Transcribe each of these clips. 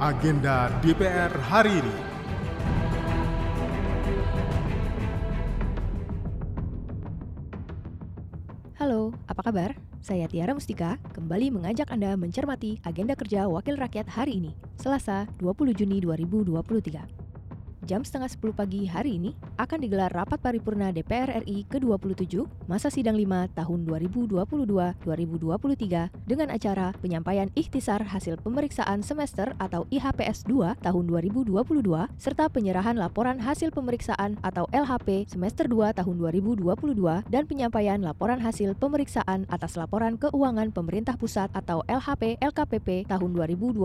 Agenda DPR hari ini. Halo, apa kabar? Saya Tiara Mustika, kembali mengajak Anda mencermati agenda kerja Wakil Rakyat hari ini, Selasa 20 Juni 2023 jam setengah 10 pagi hari ini akan digelar rapat paripurna DPR RI ke-27 masa sidang 5 tahun 2022-2023 dengan acara penyampaian ikhtisar hasil pemeriksaan semester atau IHPS 2 tahun 2022 serta penyerahan laporan hasil pemeriksaan atau LHP semester 2 tahun 2022 dan penyampaian laporan hasil pemeriksaan atas laporan keuangan pemerintah pusat atau LHP LKPP tahun 2022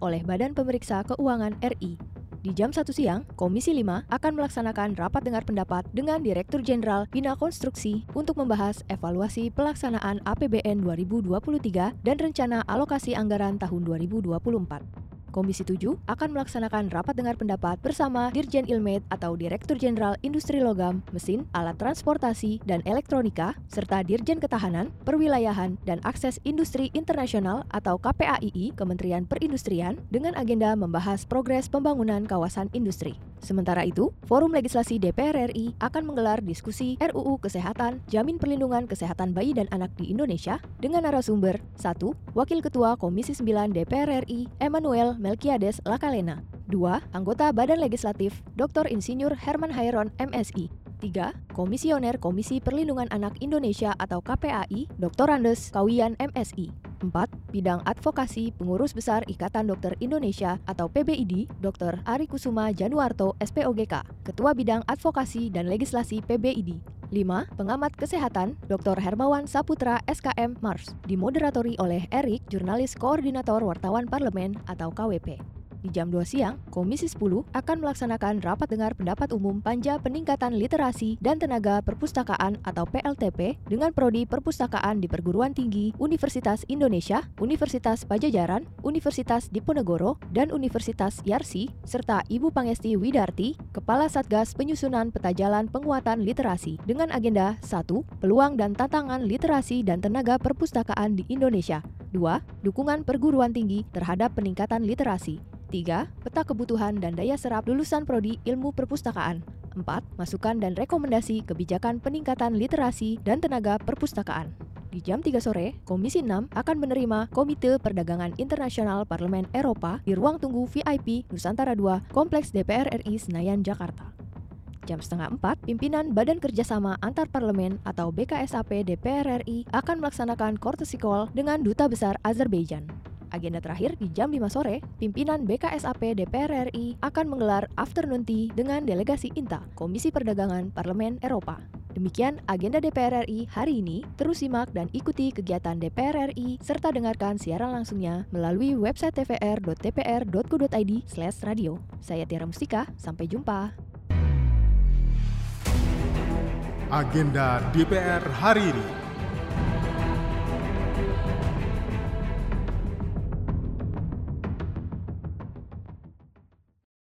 oleh Badan Pemeriksa Keuangan RI. Di jam 1 siang, Komisi 5 akan melaksanakan rapat dengar pendapat dengan Direktur Jenderal Bina Konstruksi untuk membahas evaluasi pelaksanaan APBN 2023 dan rencana alokasi anggaran tahun 2024. Komisi 7 akan melaksanakan rapat dengar pendapat bersama Dirjen Ilmed atau Direktur Jenderal Industri Logam, Mesin, Alat Transportasi, dan Elektronika, serta Dirjen Ketahanan, Perwilayahan, dan Akses Industri Internasional atau KPAII Kementerian Perindustrian dengan agenda membahas progres pembangunan kawasan industri. Sementara itu, Forum Legislasi DPR RI akan menggelar diskusi RUU Kesehatan, Jamin Perlindungan Kesehatan Bayi dan Anak di Indonesia dengan narasumber 1. Wakil Ketua Komisi 9 DPR RI, Emmanuel Melkiades Lakalena 2. Anggota Badan Legislatif, Dr. Insinyur Herman Hairon, MSI 3. Komisioner Komisi Perlindungan Anak Indonesia atau KPAI, Dr. Andes Kawian MSI 4. Bidang Advokasi Pengurus Besar Ikatan Dokter Indonesia atau PBID, Dr. Ari Kusuma Januarto, SPOGK, Ketua Bidang Advokasi dan Legislasi PBID. 5. Pengamat Kesehatan, Dr. Hermawan Saputra, SKM Mars, dimoderatori oleh Erik, Jurnalis Koordinator Wartawan Parlemen atau KWP. Di jam 2 siang, Komisi 10 akan melaksanakan rapat dengar pendapat umum Panja Peningkatan Literasi dan Tenaga Perpustakaan atau PLTP dengan prodi perpustakaan di perguruan tinggi Universitas Indonesia, Universitas Pajajaran, Universitas Diponegoro, dan Universitas Yarsi, serta Ibu Pangesti Widarti, Kepala Satgas Penyusunan Peta Jalan Penguatan Literasi dengan agenda 1. Peluang dan tantangan literasi dan tenaga perpustakaan di Indonesia 2. Dukungan perguruan tinggi terhadap peningkatan literasi 3. Peta kebutuhan dan daya serap lulusan prodi ilmu perpustakaan. 4. Masukan dan rekomendasi kebijakan peningkatan literasi dan tenaga perpustakaan. Di jam 3 sore, Komisi 6 akan menerima Komite Perdagangan Internasional Parlemen Eropa di ruang tunggu VIP Nusantara 2, Kompleks DPR RI Senayan, Jakarta. Jam setengah 4, pimpinan Badan Kerjasama Antar Parlemen atau BKSAP DPR RI akan melaksanakan courtesy call dengan Duta Besar Azerbaijan. Agenda terakhir di jam 5 sore, pimpinan BKSAP DPR RI akan menggelar afternoon tea dengan delegasi INTA, Komisi Perdagangan Parlemen Eropa. Demikian agenda DPR RI hari ini. Terus simak dan ikuti kegiatan DPR RI serta dengarkan siaran langsungnya melalui website tvr.dpr.go.id/radio. Saya Tiara Mustika, sampai jumpa. Agenda DPR hari ini.